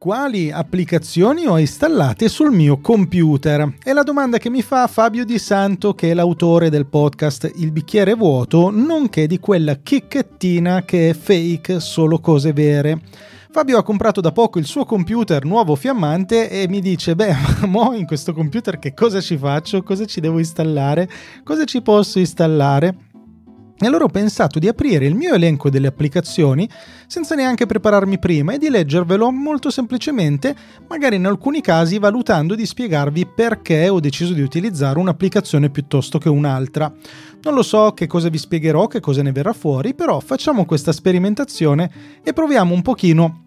Quali applicazioni ho installate sul mio computer? È la domanda che mi fa Fabio Di Santo, che è l'autore del podcast Il bicchiere vuoto, nonché di quella chicchettina che è fake, solo cose vere. Fabio ha comprato da poco il suo computer nuovo fiammante e mi dice: Beh, ma in questo computer che cosa ci faccio? Cosa ci devo installare? Cosa ci posso installare? E allora ho pensato di aprire il mio elenco delle applicazioni senza neanche prepararmi prima e di leggervelo molto semplicemente, magari in alcuni casi valutando di spiegarvi perché ho deciso di utilizzare un'applicazione piuttosto che un'altra. Non lo so che cosa vi spiegherò, che cosa ne verrà fuori, però facciamo questa sperimentazione e proviamo un pochino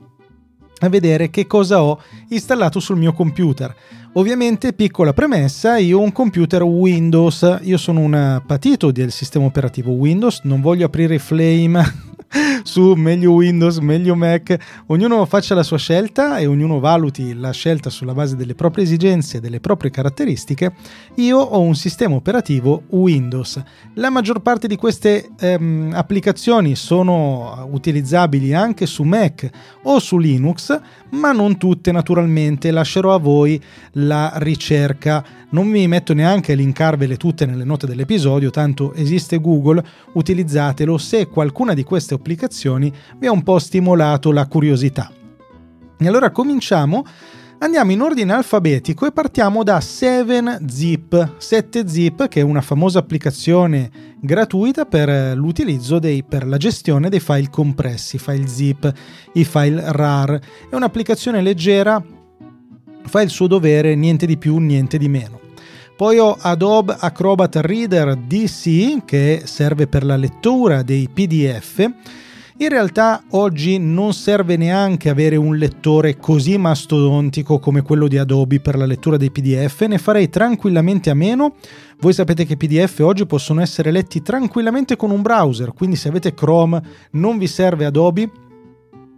a vedere che cosa ho installato sul mio computer. Ovviamente, piccola premessa, io ho un computer Windows, io sono un patito del sistema operativo Windows, non voglio aprire Flame su meglio Windows, meglio Mac, ognuno faccia la sua scelta e ognuno valuti la scelta sulla base delle proprie esigenze e delle proprie caratteristiche, io ho un sistema operativo Windows. La maggior parte di queste ehm, applicazioni sono utilizzabili anche su Mac o su Linux, ma non tutte naturalmente, lascerò a voi la ricerca. Non mi metto neanche a linkarvele tutte nelle note dell'episodio, tanto esiste Google, utilizzatelo se qualcuna di queste applicazioni vi ha un po' stimolato la curiosità. E allora cominciamo Andiamo in ordine alfabetico e partiamo da 7zip. 7zip che è una famosa applicazione gratuita per l'utilizzo dei, per la gestione dei file compressi, file zip, i file RAR. È un'applicazione leggera, fa il suo dovere, niente di più, niente di meno. Poi ho Adobe Acrobat Reader DC che serve per la lettura dei PDF in realtà oggi non serve neanche avere un lettore così mastodontico come quello di Adobe per la lettura dei PDF, ne farei tranquillamente a meno. Voi sapete che i PDF oggi possono essere letti tranquillamente con un browser, quindi se avete Chrome non vi serve Adobe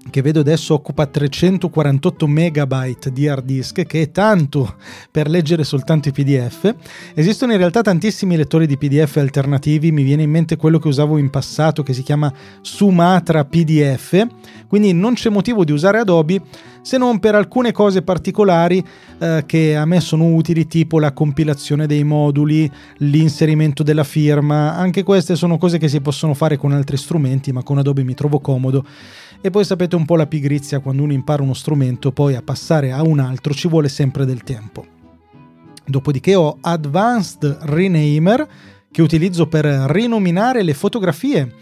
che vedo adesso occupa 348 megabyte di hard disk, che è tanto per leggere soltanto i PDF. Esistono in realtà tantissimi lettori di PDF alternativi, mi viene in mente quello che usavo in passato che si chiama Sumatra PDF, quindi non c'è motivo di usare Adobe se non per alcune cose particolari eh, che a me sono utili, tipo la compilazione dei moduli, l'inserimento della firma, anche queste sono cose che si possono fare con altri strumenti, ma con Adobe mi trovo comodo e poi sapete un po' la pigrizia quando uno impara uno strumento, poi a passare a un altro ci vuole sempre del tempo. Dopodiché ho Advanced Renamer che utilizzo per rinominare le fotografie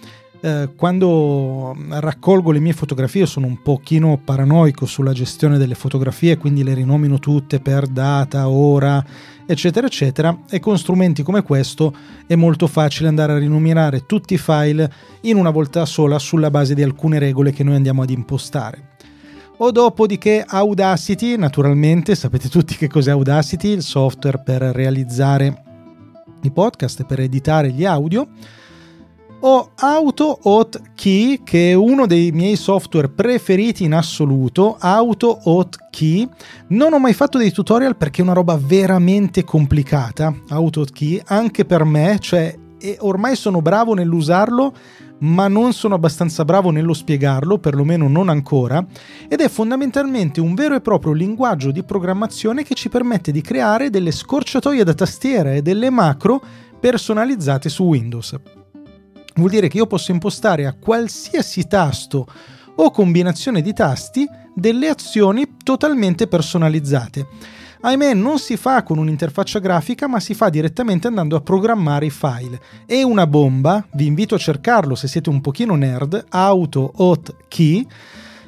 eh, quando raccolgo le mie fotografie sono un pochino paranoico sulla gestione delle fotografie, quindi le rinomino tutte per data, ora, eccetera, eccetera, e con strumenti come questo è molto facile andare a rinominare tutti i file in una volta sola sulla base di alcune regole che noi andiamo ad impostare. O dopodiché Audacity, naturalmente, sapete tutti che cos'è Audacity, il software per realizzare i podcast, per editare gli audio ho Auto Key, che è uno dei miei software preferiti in assoluto. Auto Key. Non ho mai fatto dei tutorial perché è una roba veramente complicata. Auto Key, anche per me, cioè ormai sono bravo nell'usarlo, ma non sono abbastanza bravo nello spiegarlo, perlomeno non ancora, ed è fondamentalmente un vero e proprio linguaggio di programmazione che ci permette di creare delle scorciatoie da tastiera e delle macro personalizzate su Windows vuol dire che io posso impostare a qualsiasi tasto o combinazione di tasti delle azioni totalmente personalizzate. Ahimè non si fa con un'interfaccia grafica ma si fa direttamente andando a programmare i file. È una bomba, vi invito a cercarlo se siete un pochino nerd, auto hot key,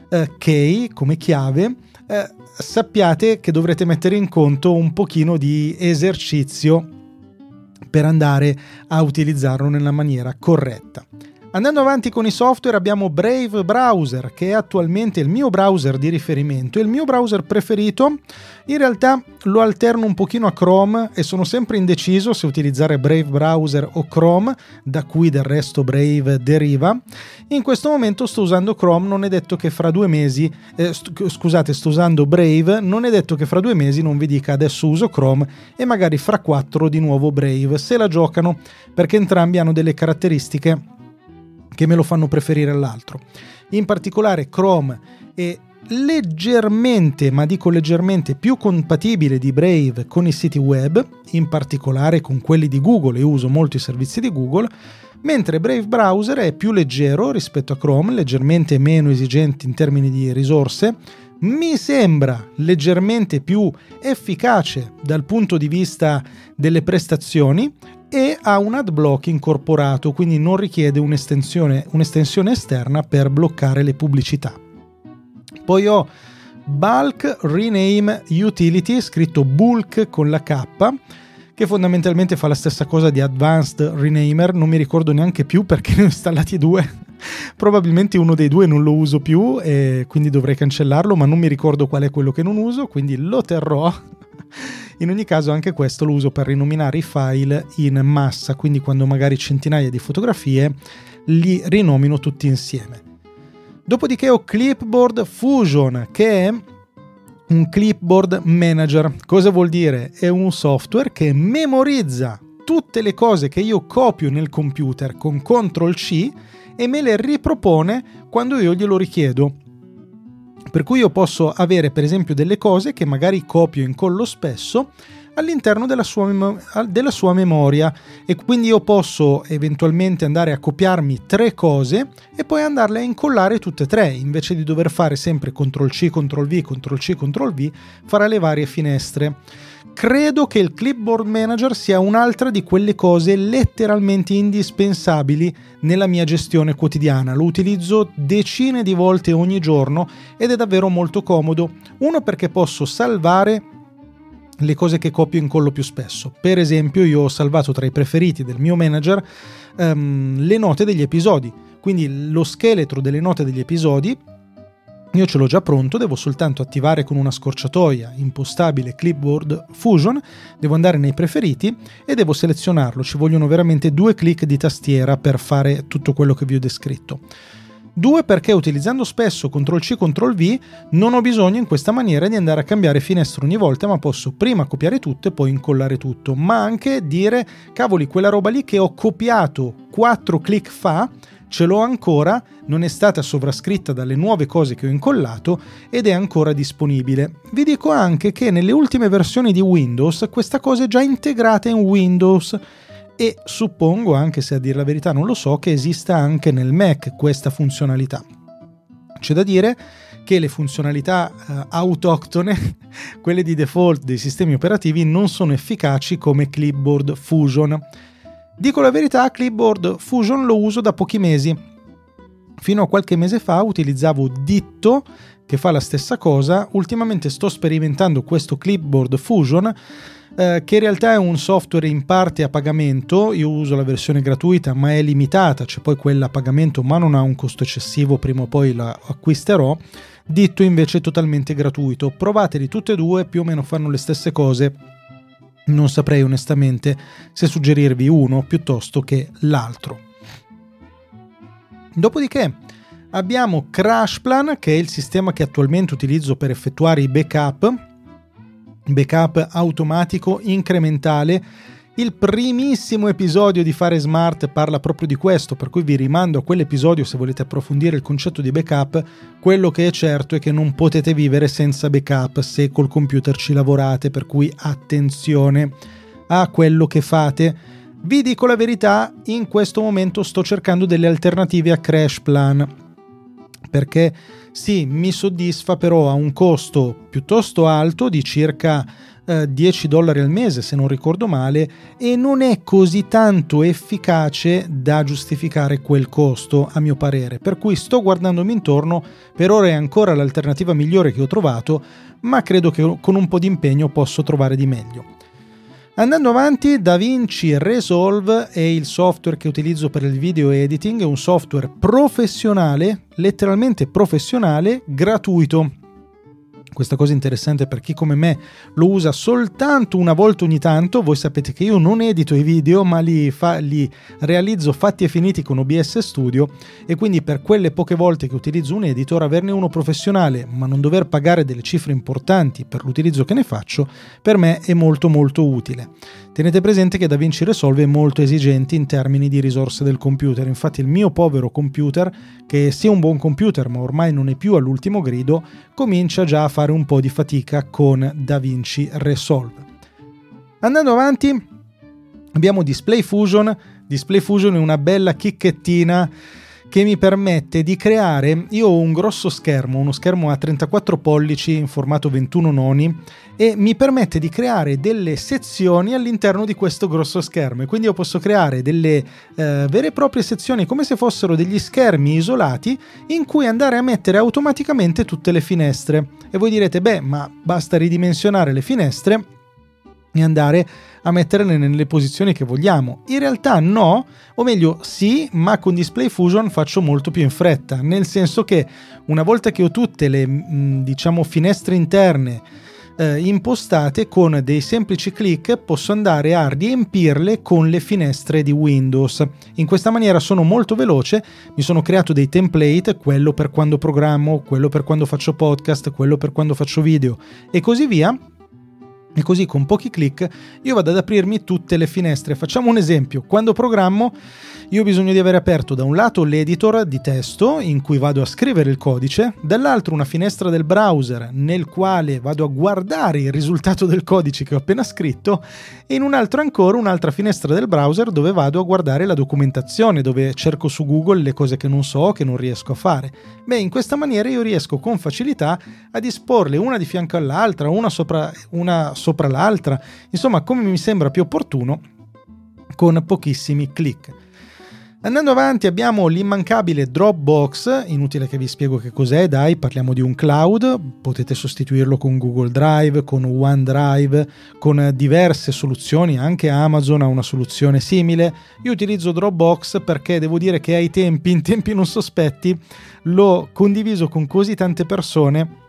eh, key come chiave, eh, sappiate che dovrete mettere in conto un pochino di esercizio per andare a utilizzarlo nella maniera corretta. Andando avanti con i software abbiamo Brave Browser che è attualmente il mio browser di riferimento, il mio browser preferito. In realtà lo alterno un pochino a Chrome e sono sempre indeciso se utilizzare Brave Browser o Chrome, da cui del resto Brave deriva. In questo momento sto usando Chrome, non è detto che fra due mesi, eh, st- scusate, sto usando Brave, non è detto che fra due mesi non vi dica adesso uso Chrome e magari fra quattro di nuovo Brave, se la giocano, perché entrambi hanno delle caratteristiche che me lo fanno preferire all'altro. In particolare Chrome è leggermente, ma dico leggermente, più compatibile di Brave con i siti web, in particolare con quelli di Google e uso molto i servizi di Google, mentre Brave Browser è più leggero rispetto a Chrome, leggermente meno esigente in termini di risorse, mi sembra leggermente più efficace dal punto di vista delle prestazioni e ha un ad block incorporato, quindi non richiede un'estensione, un'estensione esterna per bloccare le pubblicità. Poi ho Bulk Rename Utility, scritto Bulk con la K, che fondamentalmente fa la stessa cosa di Advanced Renamer, non mi ricordo neanche più perché ne ho installati due. Probabilmente uno dei due non lo uso più e quindi dovrei cancellarlo, ma non mi ricordo qual è quello che non uso, quindi lo terrò in ogni caso anche questo lo uso per rinominare i file in massa, quindi quando magari centinaia di fotografie li rinomino tutti insieme. Dopodiché ho Clipboard Fusion che è un clipboard manager. Cosa vuol dire? È un software che memorizza tutte le cose che io copio nel computer con CTRL C e me le ripropone quando io glielo richiedo. Per cui io posso avere per esempio delle cose che magari copio e incollo spesso all'interno della sua, mem- della sua, memoria. E quindi io posso eventualmente andare a copiarmi tre cose e poi andarle a incollare tutte e tre. Invece di dover fare sempre CTRL C, CTRL V, CTRL C, CTRL V fra le varie finestre credo che il Clipboard Manager sia un'altra di quelle cose letteralmente indispensabili nella mia gestione quotidiana. Lo utilizzo decine di volte ogni giorno ed è davvero molto comodo. Uno perché posso salvare le cose che copio e incollo più spesso. Per esempio, io ho salvato tra i preferiti del mio manager um, le note degli episodi. Quindi lo scheletro delle note degli episodi io ce l'ho già pronto, devo soltanto attivare con una scorciatoia impostabile Clipboard Fusion, devo andare nei preferiti e devo selezionarlo. Ci vogliono veramente due clic di tastiera per fare tutto quello che vi ho descritto. Due perché utilizzando spesso CTRL C CTRL V non ho bisogno in questa maniera di andare a cambiare finestra ogni volta, ma posso prima copiare tutto e poi incollare tutto, ma anche dire cavoli, quella roba lì che ho copiato 4 clic fa ce l'ho ancora, non è stata sovrascritta dalle nuove cose che ho incollato ed è ancora disponibile. Vi dico anche che nelle ultime versioni di Windows questa cosa è già integrata in Windows e suppongo, anche se a dire la verità non lo so, che esista anche nel Mac questa funzionalità. C'è da dire che le funzionalità uh, autoctone, quelle di default dei sistemi operativi, non sono efficaci come Clipboard Fusion Dico la verità, Clipboard Fusion lo uso da pochi mesi. Fino a qualche mese fa utilizzavo Ditto che fa la stessa cosa. Ultimamente sto sperimentando questo Clipboard Fusion eh, che in realtà è un software in parte a pagamento. Io uso la versione gratuita, ma è limitata, c'è poi quella a pagamento, ma non ha un costo eccessivo, prima o poi la acquisterò. Ditto invece è totalmente gratuito. Provateli tutte e due, più o meno fanno le stesse cose non saprei onestamente se suggerirvi uno piuttosto che l'altro. Dopodiché abbiamo CrashPlan, che è il sistema che attualmente utilizzo per effettuare i backup, backup automatico incrementale il primissimo episodio di Fare Smart parla proprio di questo, per cui vi rimando a quell'episodio se volete approfondire il concetto di backup. Quello che è certo è che non potete vivere senza backup se col computer ci lavorate, per cui attenzione a quello che fate. Vi dico la verità, in questo momento sto cercando delle alternative a Crash Plan, perché sì, mi soddisfa però a un costo piuttosto alto di circa 10 eh, dollari al mese se non ricordo male e non è così tanto efficace da giustificare quel costo a mio parere. Per cui sto guardandomi intorno per ora è ancora l'alternativa migliore che ho trovato ma credo che con un po' di impegno posso trovare di meglio. Andando avanti, DaVinci Resolve è il software che utilizzo per il video editing, è un software professionale, letteralmente professionale, gratuito questa cosa interessante per chi come me lo usa soltanto una volta ogni tanto. Voi sapete che io non edito i video, ma li, fa, li, realizzo fatti e finiti con OBS Studio e quindi per quelle poche volte che utilizzo un editor, averne uno professionale, ma non dover pagare delle cifre importanti per l'utilizzo che ne faccio, per me è molto molto utile. Tenete presente che DaVinci Resolve è molto esigente in termini di risorse del computer, infatti il mio povero computer, che sia un buon computer ma ormai non è più all'ultimo grido, comincia già a fare un po' di fatica con DaVinci Resolve. Andando avanti, abbiamo Display Fusion. Display Fusion è una bella chicchettina che mi permette di creare, io ho un grosso schermo, uno schermo a 34 pollici in formato 21 noni e mi permette di creare delle sezioni all'interno di questo grosso schermo. E quindi io posso creare delle eh, vere e proprie sezioni come se fossero degli schermi isolati in cui andare a mettere automaticamente tutte le finestre. E voi direte beh ma basta ridimensionare le finestre e andare a metterle nelle posizioni che vogliamo. In realtà no, o meglio sì, ma con Display Fusion faccio molto più in fretta, nel senso che una volta che ho tutte le mm, diciamo finestre interne eh, impostate con dei semplici clic posso andare a riempirle con le finestre di Windows. In questa maniera sono molto veloce, mi sono creato dei template, quello per quando programmo, quello per quando faccio podcast, quello per quando faccio video e così via e così con pochi clic io vado ad aprirmi tutte le finestre. Facciamo un esempio, quando programmo io ho bisogno di avere aperto da un lato l'editor di testo in cui vado a scrivere il codice, dall'altro una finestra del browser nel quale vado a guardare il risultato del codice che ho appena scritto e in un altro ancora un'altra finestra del browser dove vado a guardare la documentazione, dove cerco su Google le cose che non so, che non riesco a fare. Beh, in questa maniera io riesco con facilità a disporle una di fianco all'altra, una sopra, una sopra l'altra, insomma come mi sembra più opportuno con pochissimi clic. Andando avanti abbiamo l'immancabile Dropbox, inutile che vi spiego che cos'è, dai, parliamo di un cloud, potete sostituirlo con Google Drive, con OneDrive, con diverse soluzioni, anche Amazon ha una soluzione simile. Io utilizzo Dropbox perché devo dire che ai tempi, in tempi non sospetti, l'ho condiviso con così tante persone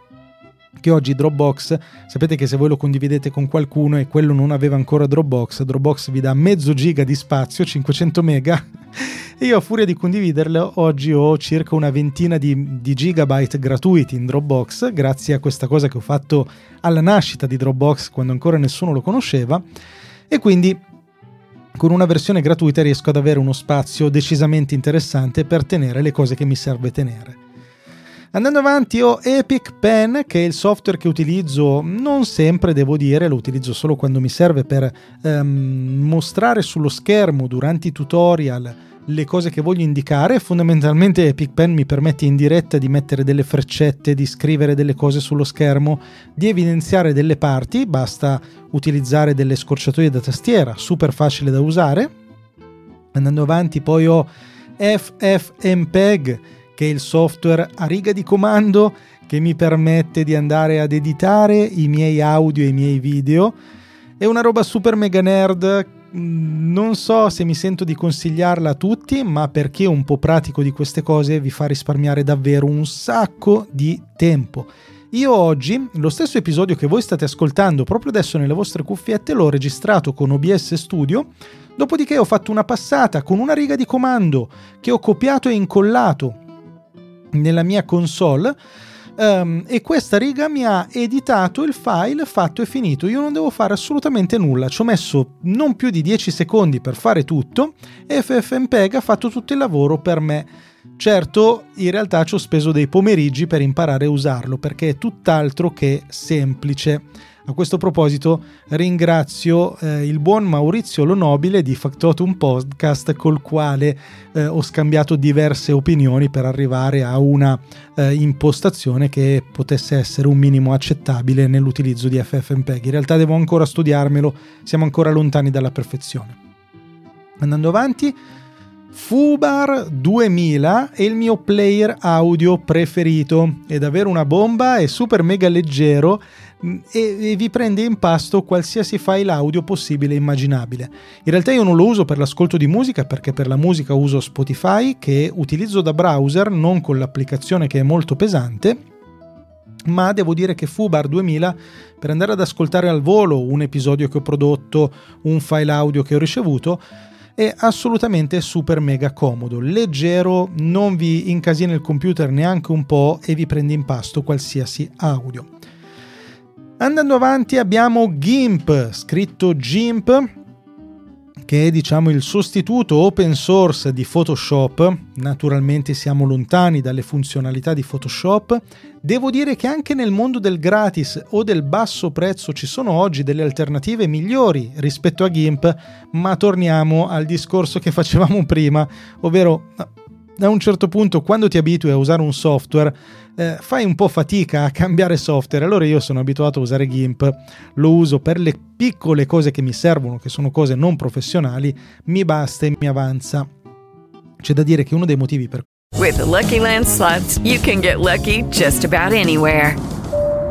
che oggi Dropbox, sapete che se voi lo condividete con qualcuno e quello non aveva ancora Dropbox, Dropbox vi dà mezzo giga di spazio, 500 mega, e io a furia di condividerlo oggi ho circa una ventina di, di gigabyte gratuiti in Dropbox, grazie a questa cosa che ho fatto alla nascita di Dropbox quando ancora nessuno lo conosceva, e quindi con una versione gratuita riesco ad avere uno spazio decisamente interessante per tenere le cose che mi serve tenere. Andando avanti ho Epic Pen che è il software che utilizzo non sempre devo dire, lo utilizzo solo quando mi serve per um, mostrare sullo schermo durante i tutorial le cose che voglio indicare. Fondamentalmente Epic Pen mi permette in diretta di mettere delle freccette, di scrivere delle cose sullo schermo, di evidenziare delle parti, basta utilizzare delle scorciatoie da tastiera, super facile da usare. Andando avanti poi ho FFmpeg che è il software a riga di comando che mi permette di andare ad editare i miei audio e i miei video. È una roba super mega nerd, mm, non so se mi sento di consigliarla a tutti, ma perché un po' pratico di queste cose vi fa risparmiare davvero un sacco di tempo. Io oggi, lo stesso episodio che voi state ascoltando proprio adesso nelle vostre cuffiette, l'ho registrato con OBS Studio, dopodiché ho fatto una passata con una riga di comando che ho copiato e incollato nella mia console Um, e questa riga mi ha editato il file fatto e finito. Io non devo fare assolutamente nulla. Ci ho messo non più di 10 secondi per fare tutto e FFmpeg ha fatto tutto il lavoro per me. Certo, in realtà ci ho speso dei pomeriggi per imparare a usarlo perché è tutt'altro che semplice. A questo proposito ringrazio eh, il buon Maurizio Lonobile di Factotum Podcast col quale eh, ho scambiato diverse opinioni per arrivare a una eh, impostazione che potesse essere un minimo accettabile nell'utilizzo di FFmpeg. In realtà devo ancora studiarmelo, siamo ancora lontani dalla perfezione. Andando avanti, Fubar 2000 è il mio player audio preferito, è davvero una bomba, è super mega leggero e, e vi prende in pasto qualsiasi file audio possibile e immaginabile. In realtà io non lo uso per l'ascolto di musica perché per la musica uso Spotify che utilizzo da browser, non con l'applicazione che è molto pesante ma devo dire che Fubar 2000 per andare ad ascoltare al volo un episodio che ho prodotto, un file audio che ho ricevuto, è assolutamente super mega comodo, leggero, non vi incasina il computer neanche un po' e vi prende in pasto qualsiasi audio. Andando avanti abbiamo GIMP, scritto GIMP, che è diciamo il sostituto open source di Photoshop. Naturalmente siamo lontani dalle funzionalità di Photoshop. Devo dire che anche nel mondo del gratis o del basso prezzo ci sono oggi delle alternative migliori rispetto a GIMP, ma torniamo al discorso che facevamo prima, ovvero da un certo punto quando ti abitui a usare un software eh, fai un po' fatica a cambiare software. Allora io sono abituato a usare GIMP. Lo uso per le piccole cose che mi servono che sono cose non professionali. Mi basta e mi avanza. C'è da dire che uno dei motivi per With the Lucky Land slots you can get lucky just about anywhere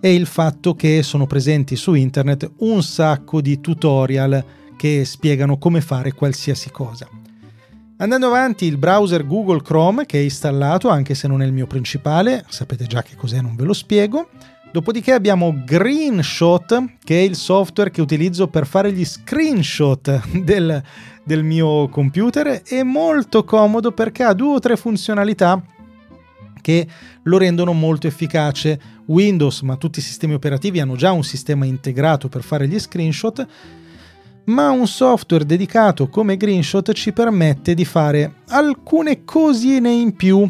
è il fatto che sono presenti su internet un sacco di tutorial che spiegano come fare qualsiasi cosa. Andando avanti, il browser Google Chrome che è installato, anche se non è il mio principale, sapete già che cos'è, non ve lo spiego. Dopodiché abbiamo Greenshot, che è il software che utilizzo per fare gli screenshot del, del mio computer. È molto comodo perché ha due o tre funzionalità che lo rendono molto efficace. Windows, ma tutti i sistemi operativi hanno già un sistema integrato per fare gli screenshot, ma un software dedicato come Greenshot ci permette di fare alcune cosine in più,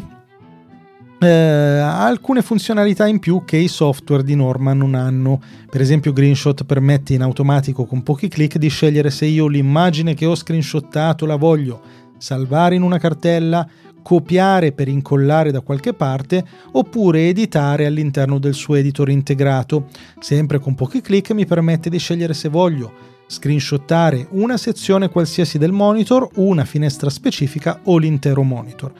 eh, alcune funzionalità in più che i software di norma non hanno. Per esempio Greenshot permette in automatico con pochi clic di scegliere se io l'immagine che ho screenshottato la voglio salvare in una cartella copiare per incollare da qualche parte oppure editare all'interno del suo editor integrato. Sempre con pochi clic mi permette di scegliere se voglio screenshottare una sezione qualsiasi del monitor, una finestra specifica o l'intero monitor.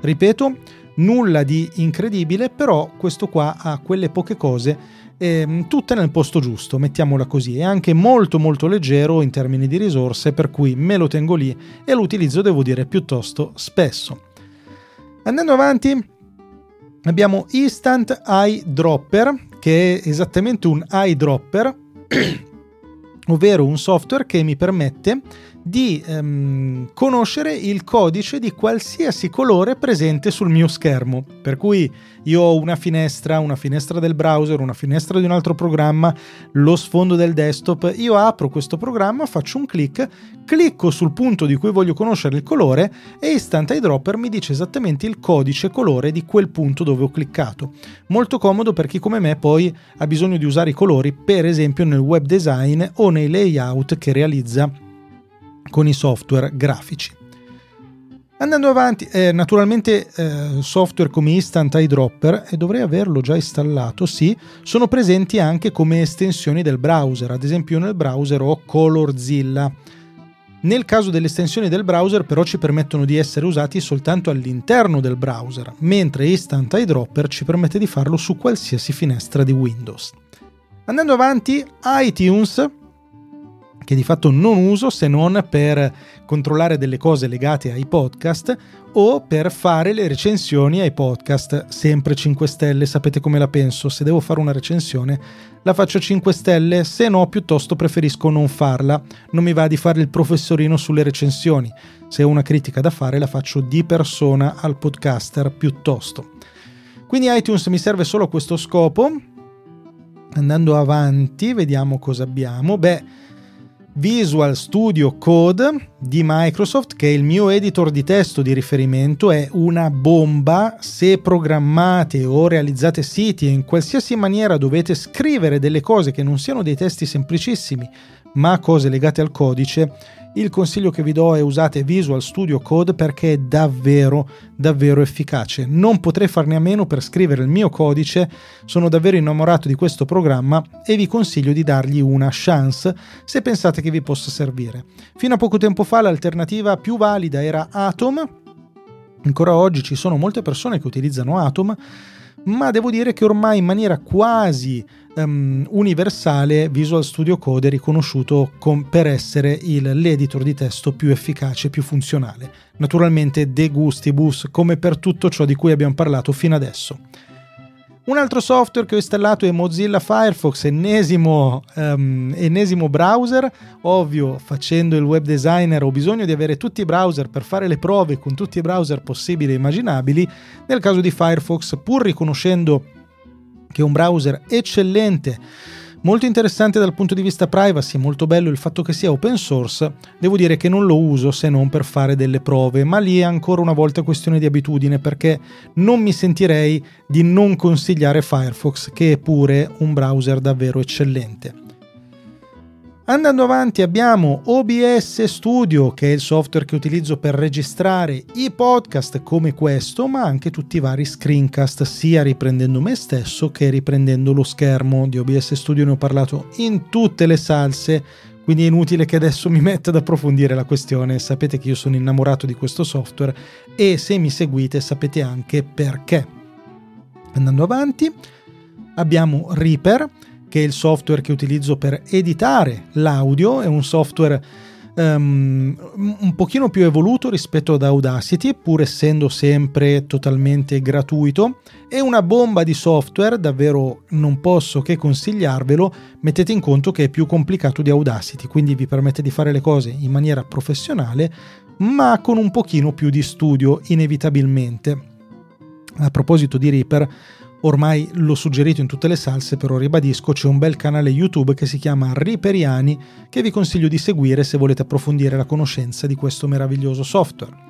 Ripeto, nulla di incredibile, però questo qua ha quelle poche cose eh, tutte nel posto giusto, mettiamola così, è anche molto molto leggero in termini di risorse, per cui me lo tengo lì e lo utilizzo, devo dire, piuttosto spesso. Andando avanti, abbiamo Instant Eyedropper, che è esattamente un eyedropper, ovvero un software che mi permette di ehm, conoscere il codice di qualsiasi colore presente sul mio schermo. Per cui io ho una finestra, una finestra del browser, una finestra di un altro programma, lo sfondo del desktop, io apro questo programma, faccio un clic, clicco sul punto di cui voglio conoscere il colore e Instant Eyedropper mi dice esattamente il codice colore di quel punto dove ho cliccato. Molto comodo per chi come me poi ha bisogno di usare i colori, per esempio nel web design o nei layout che realizza con i software grafici. Andando avanti, eh, naturalmente eh, software come Instant Eyedropper, e dovrei averlo già installato, sì, sono presenti anche come estensioni del browser, ad esempio nel browser ho Colorzilla. Nel caso delle estensioni del browser però ci permettono di essere usati soltanto all'interno del browser, mentre Instant Eyedropper ci permette di farlo su qualsiasi finestra di Windows. Andando avanti, iTunes che di fatto non uso se non per controllare delle cose legate ai podcast o per fare le recensioni ai podcast, sempre 5 stelle, sapete come la penso, se devo fare una recensione la faccio 5 stelle, se no piuttosto preferisco non farla, non mi va di fare il professorino sulle recensioni, se ho una critica da fare la faccio di persona al podcaster piuttosto. Quindi iTunes mi serve solo a questo scopo. Andando avanti, vediamo cosa abbiamo. Beh, Visual Studio Code di Microsoft, che è il mio editor di testo di riferimento, è una bomba. Se programmate o realizzate siti e in qualsiasi maniera dovete scrivere delle cose che non siano dei testi semplicissimi, ma cose legate al codice, il consiglio che vi do è usate Visual Studio Code perché è davvero, davvero efficace. Non potrei farne a meno per scrivere il mio codice, sono davvero innamorato di questo programma e vi consiglio di dargli una chance se pensate che vi possa servire. Fino a poco tempo fa l'alternativa più valida era Atom, ancora oggi ci sono molte persone che utilizzano Atom, ma devo dire che ormai in maniera quasi um, universale Visual Studio Code è riconosciuto com- per essere il, l'editor di testo più efficace, più funzionale. Naturalmente de gustibus, come per tutto ciò di cui abbiamo parlato fino adesso. Un altro software che ho installato è Mozilla Firefox, ennesimo, um, ennesimo browser. Ovvio, facendo il web designer ho bisogno di avere tutti i browser per fare le prove con tutti i browser possibili e immaginabili. Nel caso di Firefox, pur riconoscendo che è un browser eccellente, molto interessante dal punto di vista privacy, molto bello il fatto che sia open source, devo dire che non lo uso se non per fare delle prove, ma lì è ancora una volta questione di abitudine perché non mi sentirei di non consigliare Firefox, che è pure un browser davvero eccellente. Andando avanti abbiamo OBS Studio, che è il software che utilizzo per registrare i podcast come questo, ma anche tutti i vari screencast, sia riprendendo me stesso che riprendendo lo schermo di OBS Studio. Ne ho parlato in tutte le salse, quindi è inutile che adesso mi metta ad approfondire la questione. Sapete che io sono innamorato di questo software e se mi seguite sapete anche perché. Andando avanti abbiamo Reaper che è il software che utilizzo per editare l'audio, è un software um, un pochino più evoluto rispetto ad Audacity, pur essendo sempre totalmente gratuito. È una bomba di software, davvero non posso che consigliarvelo, mettete in conto che è più complicato di Audacity, quindi vi permette di fare le cose in maniera professionale, ma con un pochino più di studio inevitabilmente. A proposito di Reaper, Ormai l'ho suggerito in tutte le salse, però ribadisco, c'è un bel canale YouTube che si chiama Riperiani che vi consiglio di seguire se volete approfondire la conoscenza di questo meraviglioso software.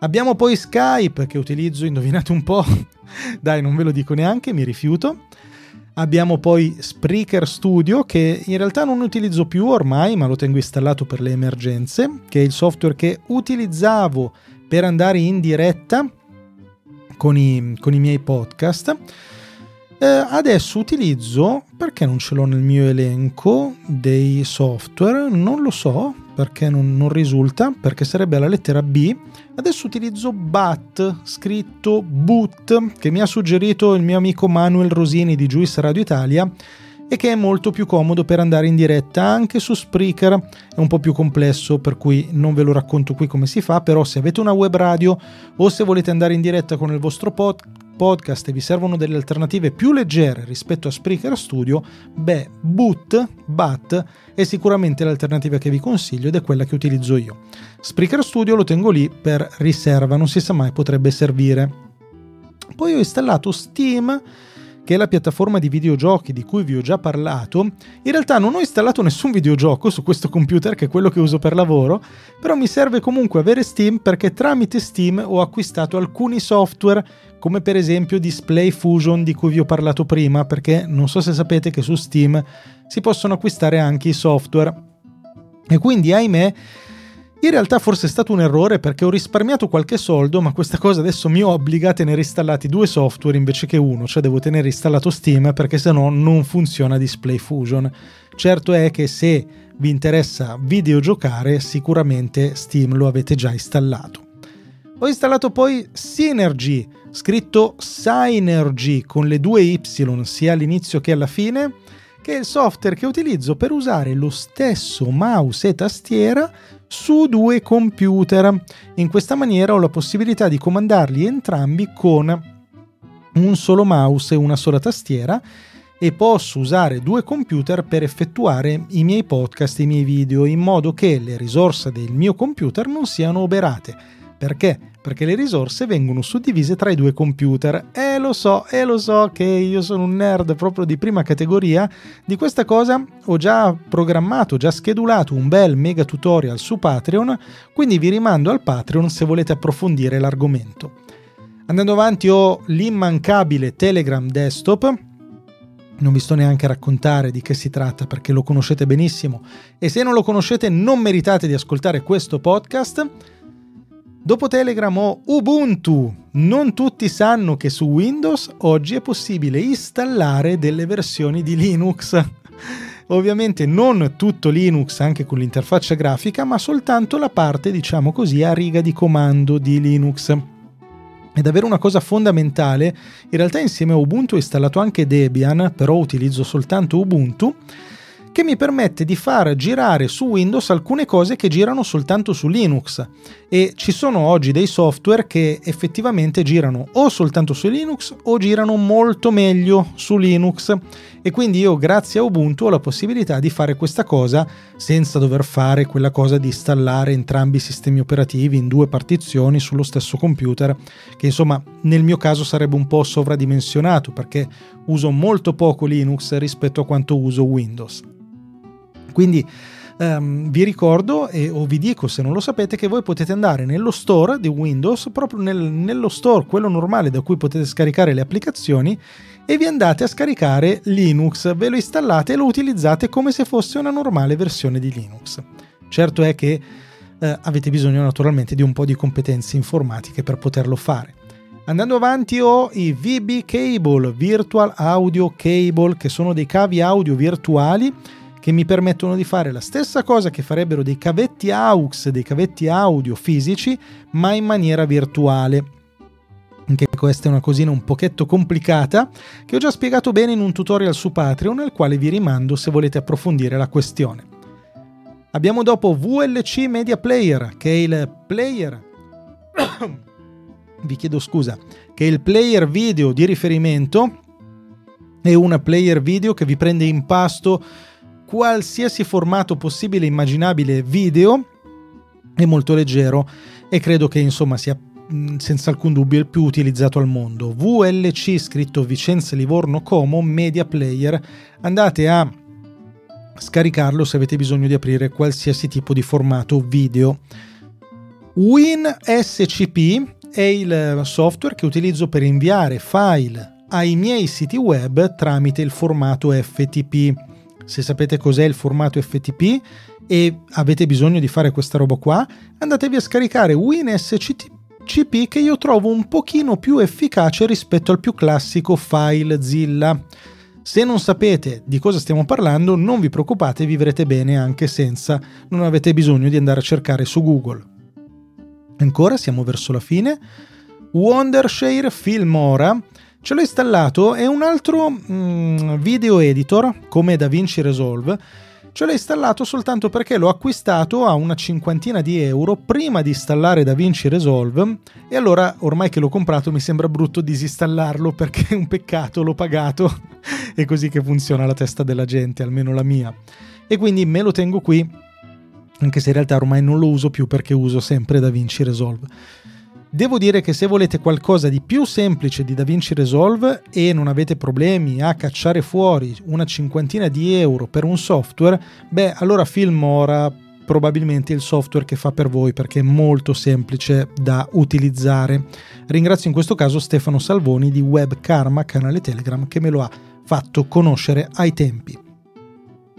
Abbiamo poi Skype che utilizzo, indovinate un po', dai non ve lo dico neanche, mi rifiuto. Abbiamo poi Spreaker Studio che in realtà non utilizzo più ormai, ma lo tengo installato per le emergenze, che è il software che utilizzavo per andare in diretta con i, con i miei podcast. Eh, adesso utilizzo, perché non ce l'ho nel mio elenco dei software, non lo so perché non, non risulta, perché sarebbe la lettera B. Adesso utilizzo BAT, scritto BOOT, che mi ha suggerito il mio amico Manuel Rosini di Juice Radio Italia e che è molto più comodo per andare in diretta anche su Spreaker, è un po' più complesso per cui non ve lo racconto qui come si fa, però se avete una web radio o se volete andare in diretta con il vostro pod- podcast e vi servono delle alternative più leggere rispetto a Spreaker Studio, beh, Boot, Bat è sicuramente l'alternativa che vi consiglio ed è quella che utilizzo io. Spreaker Studio lo tengo lì per riserva, non si sa mai potrebbe servire. Poi ho installato Steam che è la piattaforma di videogiochi di cui vi ho già parlato, in realtà non ho installato nessun videogioco su questo computer che è quello che uso per lavoro, però mi serve comunque avere Steam perché tramite Steam ho acquistato alcuni software come per esempio Display Fusion di cui vi ho parlato prima, perché non so se sapete che su Steam si possono acquistare anche i software. E quindi ahimè in realtà forse è stato un errore perché ho risparmiato qualche soldo, ma questa cosa adesso mi obbliga a tenere installati due software invece che uno, cioè devo tenere installato Steam perché se no non funziona Display Fusion. Certo è che se vi interessa videogiocare, sicuramente Steam lo avete già installato. Ho installato poi Synergy, scritto Synergy con le due Y sia all'inizio che alla fine, che è il software che utilizzo per usare lo stesso mouse e tastiera su due computer. In questa maniera ho la possibilità di comandarli entrambi con un solo mouse e una sola tastiera e posso usare due computer per effettuare i miei podcast e i miei video in modo che le risorse del mio computer non siano oberate. Perché? Perché le risorse vengono suddivise tra i due computer. E lo so, e lo so che io sono un nerd proprio di prima categoria. Di questa cosa ho già programmato, già schedulato un bel mega tutorial su Patreon, quindi vi rimando al Patreon se volete approfondire l'argomento. Andando avanti ho l'immancabile Telegram Desktop non vi sto neanche a raccontare di che si tratta perché lo conoscete benissimo e se non lo conoscete non meritate di ascoltare questo podcast. Dopo Telegram ho Ubuntu. Non tutti sanno che su Windows oggi è possibile installare delle versioni di Linux. Ovviamente non tutto Linux anche con l'interfaccia grafica, ma soltanto la parte, diciamo così, a riga di comando di Linux. È davvero una cosa fondamentale. In realtà insieme a Ubuntu ho installato anche Debian, però utilizzo soltanto Ubuntu che mi permette di far girare su Windows alcune cose che girano soltanto su Linux e ci sono oggi dei software che effettivamente girano o soltanto su Linux o girano molto meglio su Linux e quindi io grazie a Ubuntu ho la possibilità di fare questa cosa senza dover fare quella cosa di installare entrambi i sistemi operativi in due partizioni sullo stesso computer che insomma nel mio caso sarebbe un po' sovradimensionato perché uso molto poco Linux rispetto a quanto uso Windows. Quindi um, vi ricordo e, o vi dico se non lo sapete che voi potete andare nello store di Windows, proprio nel, nello store, quello normale da cui potete scaricare le applicazioni e vi andate a scaricare Linux, ve lo installate e lo utilizzate come se fosse una normale versione di Linux. Certo è che eh, avete bisogno naturalmente di un po' di competenze informatiche per poterlo fare. Andando avanti ho i VB Cable, Virtual Audio Cable, che sono dei cavi audio virtuali che mi permettono di fare la stessa cosa che farebbero dei cavetti AUX, dei cavetti audio fisici, ma in maniera virtuale. Anche questa è una cosina un pochetto complicata che ho già spiegato bene in un tutorial su Patreon al quale vi rimando se volete approfondire la questione. Abbiamo dopo VLC Media Player, che è il player vi chiedo scusa, che è il player video di riferimento è una player video che vi prende in pasto qualsiasi formato possibile e immaginabile video, è molto leggero e credo che insomma sia senza alcun dubbio il più utilizzato al mondo. VLC scritto Vicenza Livorno Como Media Player. Andate a scaricarlo se avete bisogno di aprire qualsiasi tipo di formato video. WinSCP è il software che utilizzo per inviare file ai miei siti web tramite il formato FTP se sapete cos'è il formato FTP e avete bisogno di fare questa roba qua, andatevi a scaricare WinSCP che io trovo un pochino più efficace rispetto al più classico FileZilla. Se non sapete di cosa stiamo parlando, non vi preoccupate, vivrete bene anche senza, non avete bisogno di andare a cercare su Google. Ancora siamo verso la fine. Wondershare Filmora Ce l'ho installato, è un altro mm, video editor come DaVinci Resolve. Ce l'ho installato soltanto perché l'ho acquistato a una cinquantina di euro prima di installare DaVinci Resolve e allora ormai che l'ho comprato mi sembra brutto disinstallarlo perché è un peccato, l'ho pagato. è così che funziona la testa della gente, almeno la mia. E quindi me lo tengo qui, anche se in realtà ormai non lo uso più perché uso sempre DaVinci Resolve. Devo dire che se volete qualcosa di più semplice di DaVinci Resolve e non avete problemi a cacciare fuori una cinquantina di euro per un software, beh, allora Filmora probabilmente il software che fa per voi perché è molto semplice da utilizzare. Ringrazio in questo caso Stefano Salvoni di Web Karma, canale Telegram, che me lo ha fatto conoscere ai tempi.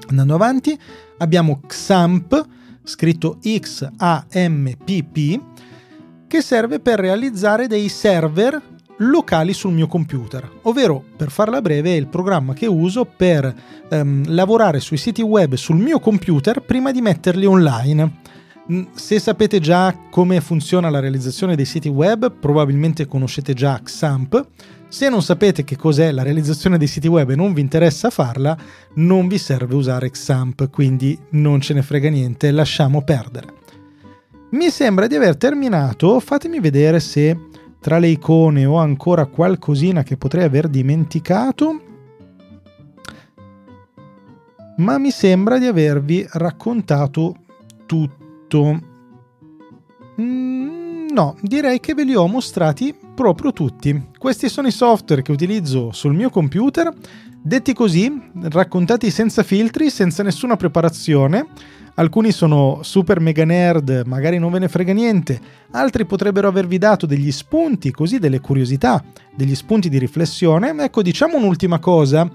Andando avanti, abbiamo XAMPP, scritto X-A-M-P-P, che serve per realizzare dei server locali sul mio computer, ovvero per farla breve è il programma che uso per ehm, lavorare sui siti web sul mio computer prima di metterli online. Se sapete già come funziona la realizzazione dei siti web, probabilmente conoscete già XAMPP. Se non sapete che cos'è la realizzazione dei siti web e non vi interessa farla, non vi serve usare XAMPP, quindi non ce ne frega niente, lasciamo perdere. Mi sembra di aver terminato, fatemi vedere se tra le icone ho ancora qualcosina che potrei aver dimenticato. Ma mi sembra di avervi raccontato tutto. Mm, no, direi che ve li ho mostrati proprio tutti. Questi sono i software che utilizzo sul mio computer, detti così, raccontati senza filtri, senza nessuna preparazione Alcuni sono super mega nerd, magari non ve ne frega niente, altri potrebbero avervi dato degli spunti, così delle curiosità, degli spunti di riflessione. Ecco, diciamo un'ultima cosa.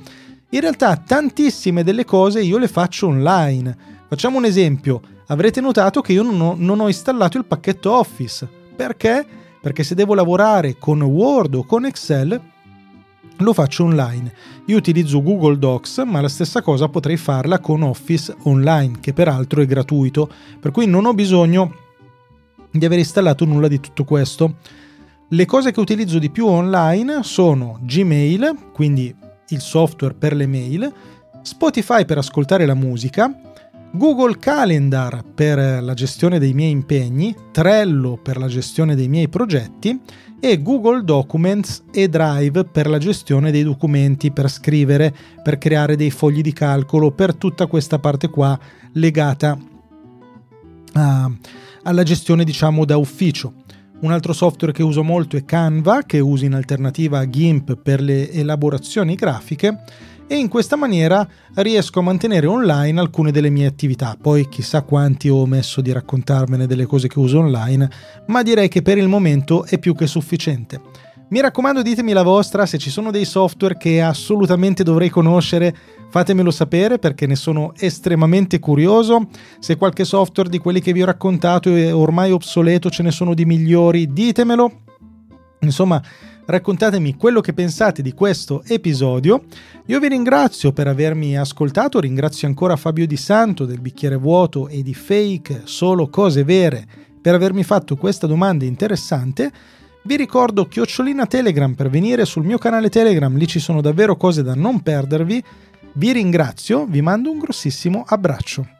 In realtà tantissime delle cose io le faccio online. Facciamo un esempio, avrete notato che io non ho, non ho installato il pacchetto Office. Perché? Perché se devo lavorare con Word o con Excel lo faccio online. Io utilizzo Google Docs, ma la stessa cosa potrei farla con Office online, che peraltro è gratuito, per cui non ho bisogno di aver installato nulla di tutto questo. Le cose che utilizzo di più online sono Gmail, quindi il software per le mail, Spotify per ascoltare la musica, Google Calendar per la gestione dei miei impegni, Trello per la gestione dei miei progetti e Google Documents e Drive per la gestione dei documenti, per scrivere, per creare dei fogli di calcolo, per tutta questa parte qua legata a, alla gestione diciamo da ufficio. Un altro software che uso molto è Canva, che uso in alternativa a GIMP per le elaborazioni grafiche e in questa maniera riesco a mantenere online alcune delle mie attività. Poi chissà quanti ho omesso di raccontarvene delle cose che uso online, ma direi che per il momento è più che sufficiente. Mi raccomando ditemi la vostra, se ci sono dei software che assolutamente dovrei conoscere, fatemelo sapere perché ne sono estremamente curioso. Se qualche software di quelli che vi ho raccontato è ormai obsoleto, ce ne sono di migliori, ditemelo. Insomma, raccontatemi quello che pensate di questo episodio. Io vi ringrazio per avermi ascoltato, ringrazio ancora Fabio Di Santo del bicchiere vuoto e di Fake Solo Cose Vere per avermi fatto questa domanda interessante. Vi ricordo chiocciolina Telegram per venire sul mio canale Telegram, lì ci sono davvero cose da non perdervi. Vi ringrazio, vi mando un grossissimo abbraccio.